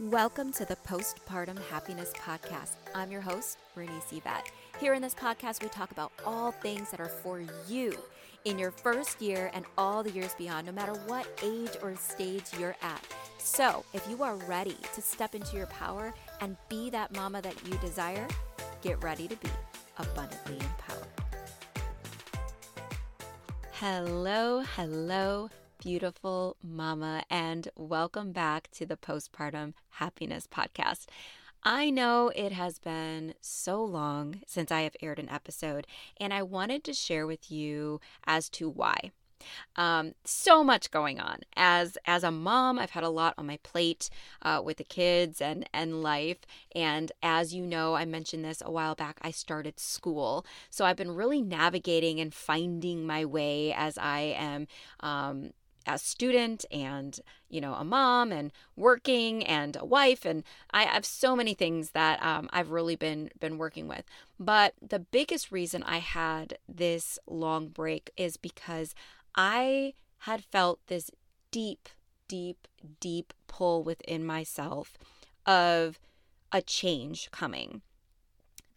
Welcome to the Postpartum Happiness Podcast. I'm your host, Renese Yvette. Here in this podcast, we talk about all things that are for you in your first year and all the years beyond, no matter what age or stage you're at. So, if you are ready to step into your power and be that mama that you desire, get ready to be abundantly empowered. Hello, hello, beautiful mama, and welcome back to the Postpartum Happiness Podcast. I know it has been so long since I have aired an episode, and I wanted to share with you as to why. Um, so much going on as as a mom. I've had a lot on my plate uh, with the kids and and life. And as you know, I mentioned this a while back. I started school, so I've been really navigating and finding my way as I am um, a student and you know a mom and working and a wife and i have so many things that um, i've really been been working with. But the biggest reason i had this long break is because i had felt this deep deep deep pull within myself of a change coming.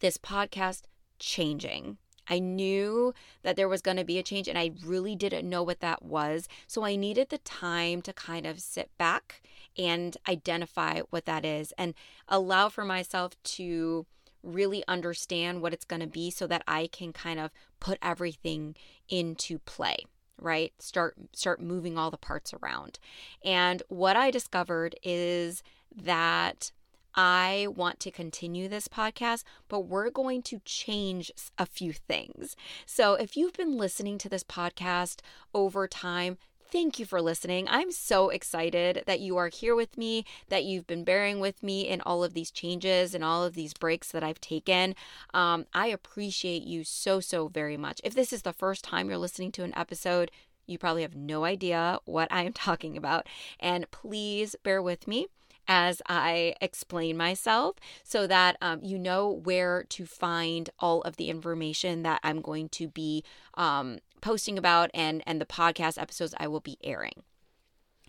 This podcast changing I knew that there was going to be a change and I really didn't know what that was. So I needed the time to kind of sit back and identify what that is and allow for myself to really understand what it's going to be so that I can kind of put everything into play right start start moving all the parts around and what i discovered is that I want to continue this podcast, but we're going to change a few things. So if you've been listening to this podcast over time, Thank you for listening. I'm so excited that you are here with me, that you've been bearing with me in all of these changes and all of these breaks that I've taken. Um, I appreciate you so, so very much. If this is the first time you're listening to an episode, you probably have no idea what I am talking about. And please bear with me as I explain myself so that um, you know where to find all of the information that I'm going to be um, posting about and, and the podcast episodes I will be airing.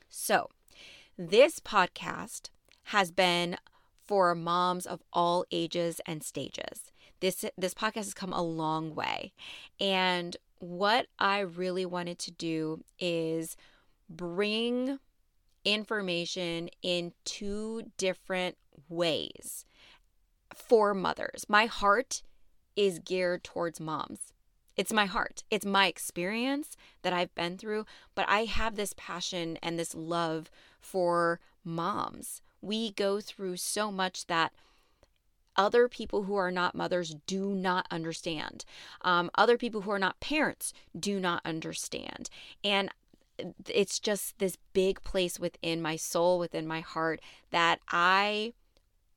So, this podcast has been for moms of all ages and stages. This this podcast has come a long way. And what I really wanted to do is bring information in two different ways for mothers. My heart is geared towards moms. It's my heart. It's my experience that I've been through, but I have this passion and this love for moms. We go through so much that other people who are not mothers do not understand. Um, other people who are not parents do not understand. And it's just this big place within my soul, within my heart that I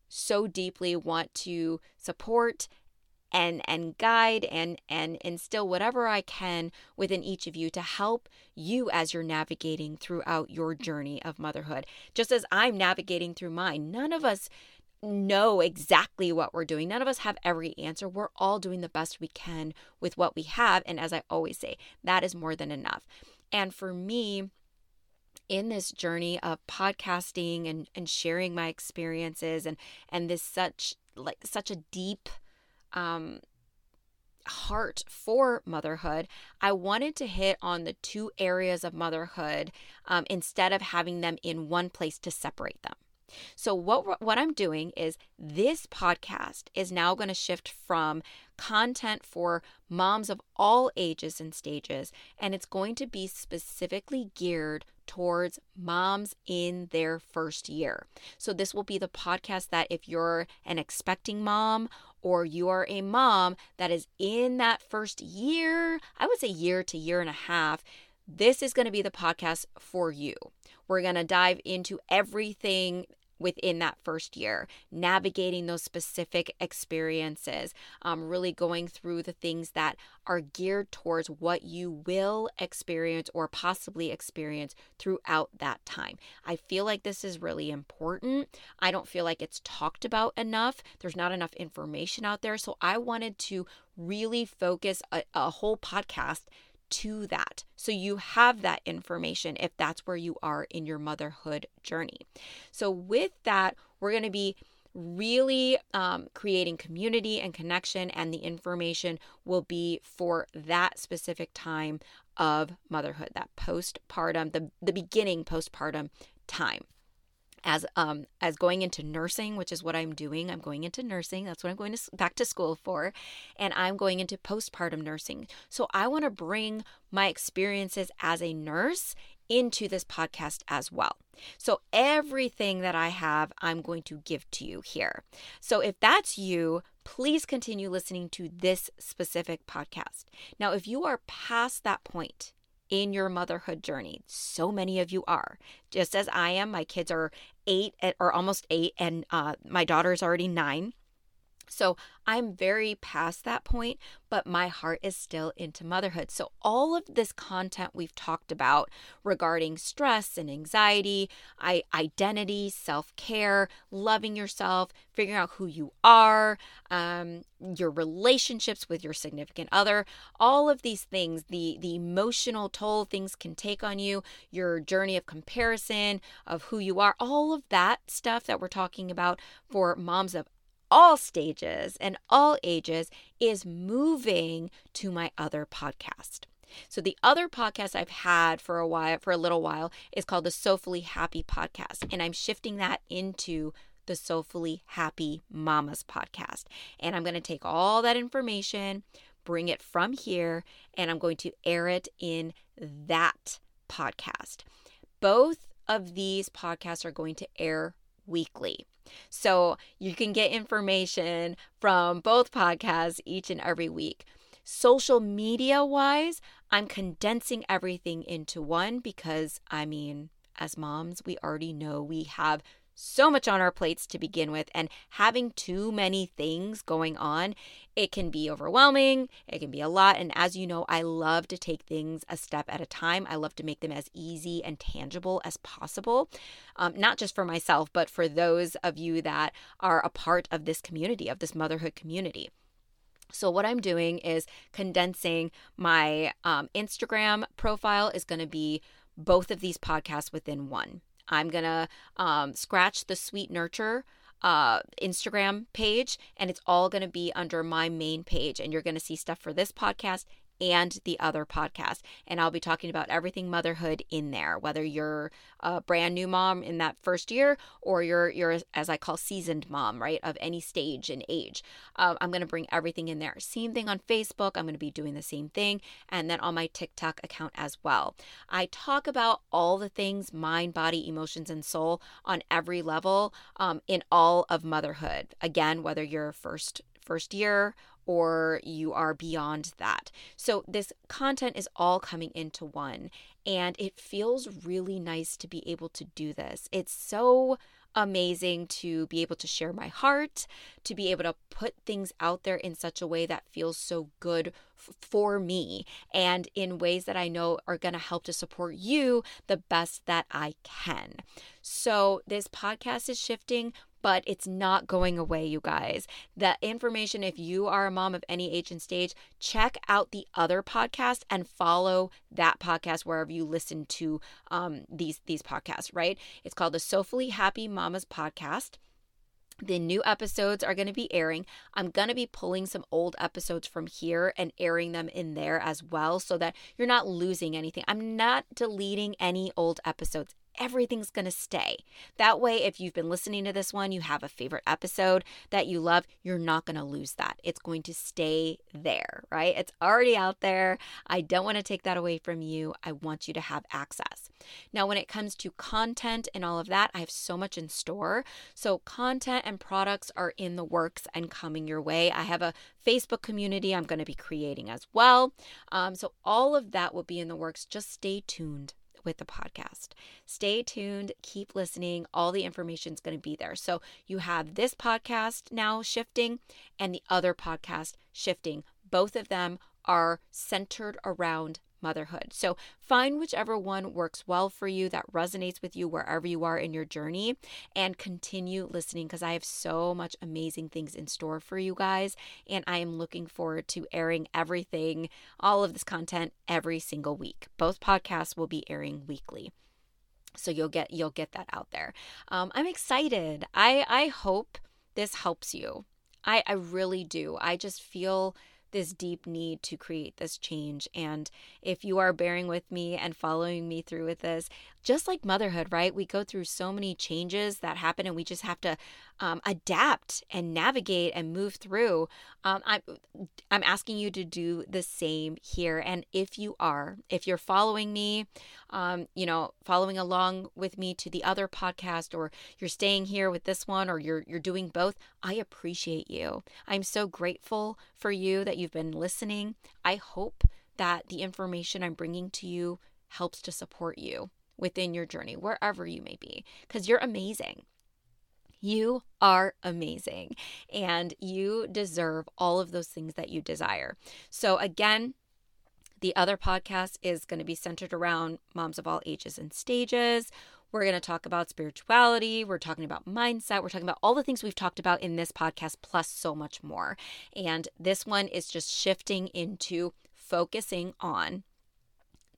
so deeply want to support and and guide and and instill whatever I can within each of you to help you as you're navigating throughout your journey of motherhood. Just as I'm navigating through mine, none of us know exactly what we're doing. None of us have every answer. We're all doing the best we can with what we have and as I always say, that is more than enough. And for me, in this journey of podcasting and, and sharing my experiences and and this such like such a deep um heart for motherhood, I wanted to hit on the two areas of motherhood um, instead of having them in one place to separate them. So what what I'm doing is this podcast is now going to shift from content for moms of all ages and stages and it's going to be specifically geared towards moms in their first year. So this will be the podcast that if you're an expecting mom or you are a mom that is in that first year, I would say year to year and a half, this is going to be the podcast for you. We're going to dive into everything within that first year, navigating those specific experiences, um, really going through the things that are geared towards what you will experience or possibly experience throughout that time. I feel like this is really important. I don't feel like it's talked about enough. There's not enough information out there. So I wanted to really focus a, a whole podcast to that. So you have that information if that's where you are in your motherhood journey. So, with that, we're going to be really um, creating community and connection, and the information will be for that specific time of motherhood, that postpartum, the, the beginning postpartum time as um as going into nursing which is what i'm doing i'm going into nursing that's what i'm going to back to school for and i'm going into postpartum nursing so i want to bring my experiences as a nurse into this podcast as well. So, everything that I have, I'm going to give to you here. So, if that's you, please continue listening to this specific podcast. Now, if you are past that point in your motherhood journey. So many of you are. Just as I am, my kids are eight or almost eight, and uh, my daughter is already nine. So I'm very past that point, but my heart is still into motherhood. So, all of this content we've talked about regarding stress and anxiety, identity, self care, loving yourself, figuring out who you are, um, your relationships with your significant other, all of these things, the, the emotional toll things can take on you, your journey of comparison, of who you are, all of that stuff that we're talking about for moms of all stages and all ages is moving to my other podcast. So the other podcast I've had for a while for a little while is called the Soulfully Happy podcast and I'm shifting that into the Soulfully Happy Mamas podcast. And I'm going to take all that information, bring it from here and I'm going to air it in that podcast. Both of these podcasts are going to air weekly. So you can get information from both podcasts each and every week. Social media wise, I'm condensing everything into one because I mean, as moms, we already know we have so much on our plates to begin with and having too many things going on it can be overwhelming it can be a lot and as you know i love to take things a step at a time i love to make them as easy and tangible as possible um, not just for myself but for those of you that are a part of this community of this motherhood community so, what I'm doing is condensing my um, Instagram profile, is going to be both of these podcasts within one. I'm going to um, scratch the Sweet Nurture uh, Instagram page, and it's all going to be under my main page. And you're going to see stuff for this podcast and the other podcast. And I'll be talking about everything motherhood in there, whether you're a brand new mom in that first year or you're you're as I call seasoned mom, right, of any stage and age. Uh, I'm going to bring everything in there. Same thing on Facebook. I'm going to be doing the same thing, and then on my TikTok account as well. I talk about all the things mind, body, emotions, and soul on every level um, in all of motherhood. Again, whether you're first first year or you are beyond that. So, this content is all coming into one, and it feels really nice to be able to do this. It's so amazing to be able to share my heart, to be able to put things out there in such a way that feels so good f- for me and in ways that I know are going to help to support you the best that I can. So, this podcast is shifting but it's not going away, you guys. The information, if you are a mom of any age and stage, check out the other podcast and follow that podcast wherever you listen to um, these these podcasts. Right? It's called the Soulfully Happy Mamas podcast. The new episodes are going to be airing. I'm going to be pulling some old episodes from here and airing them in there as well so that you're not losing anything. I'm not deleting any old episodes everything's going to stay. That way, if you've been listening to this one, you have a favorite episode that you love, you're not going to lose that. It's going to stay there, right? It's already out there. I don't want to take that away from you. I want you to have access. Now, when it comes to content and all of that, I have so much in store. So, content and products are in the works and coming your way. I have a Facebook community I'm going to be creating as well. Um, so, all of that will be in the works. Just stay tuned with the podcast. Stay tuned, keep listening. All the information is going to be there. So you have this podcast now shifting and the other podcast shifting. Both of them are centered around motherhood. So find whichever one works well for you, that resonates with you wherever you are in your journey, and continue listening because I have so much amazing things in store for you guys. And I am looking forward to airing everything, all of this content every single week. Both podcasts will be airing weekly so you'll get you'll get that out there um, i'm excited i i hope this helps you i i really do i just feel this deep need to create this change. And if you are bearing with me and following me through with this, just like motherhood, right? We go through so many changes that happen and we just have to um, adapt and navigate and move through. Um, I'm, I'm asking you to do the same here. And if you are, if you're following me, um, you know, following along with me to the other podcast, or you're staying here with this one, or you're you're doing both, I appreciate you. I'm so grateful for you that you've been listening. I hope that the information I'm bringing to you helps to support you within your journey, wherever you may be, because you're amazing. You are amazing and you deserve all of those things that you desire. So, again, the other podcast is going to be centered around moms of all ages and stages. We're going to talk about spirituality. We're talking about mindset. We're talking about all the things we've talked about in this podcast, plus so much more. And this one is just shifting into focusing on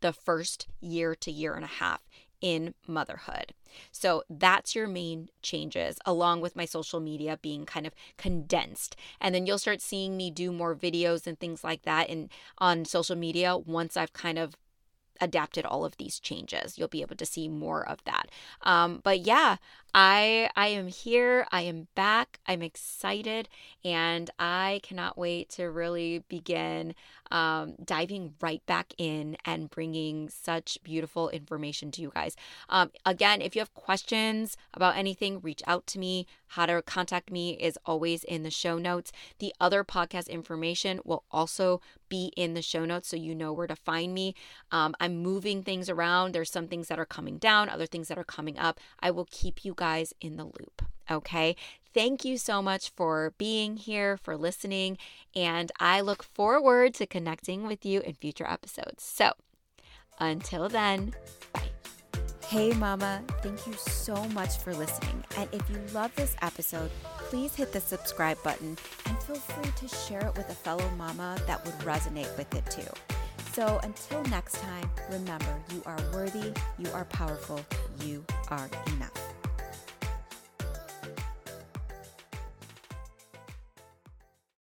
the first year to year and a half in motherhood. So that's your main changes, along with my social media being kind of condensed. And then you'll start seeing me do more videos and things like that in on social media once I've kind of adapted all of these changes. You'll be able to see more of that. Um, but yeah, I I am here. I am back. I'm excited, and I cannot wait to really begin um, diving right back in and bringing such beautiful information to you guys. Um, again, if you have questions about anything, reach out to me. How to contact me is always in the show notes. The other podcast information will also be in the show notes so you know where to find me. Um, I'm moving things around. There's some things that are coming down, other things that are coming up. I will keep you guys in the loop. Okay. Thank you so much for being here, for listening, and I look forward to connecting with you in future episodes. So until then, bye. Hey, Mama, thank you so much for listening. And if you love this episode, please hit the subscribe button and feel free to share it with a fellow mama that would resonate with it too. So until next time, remember you are worthy, you are powerful, you are enough.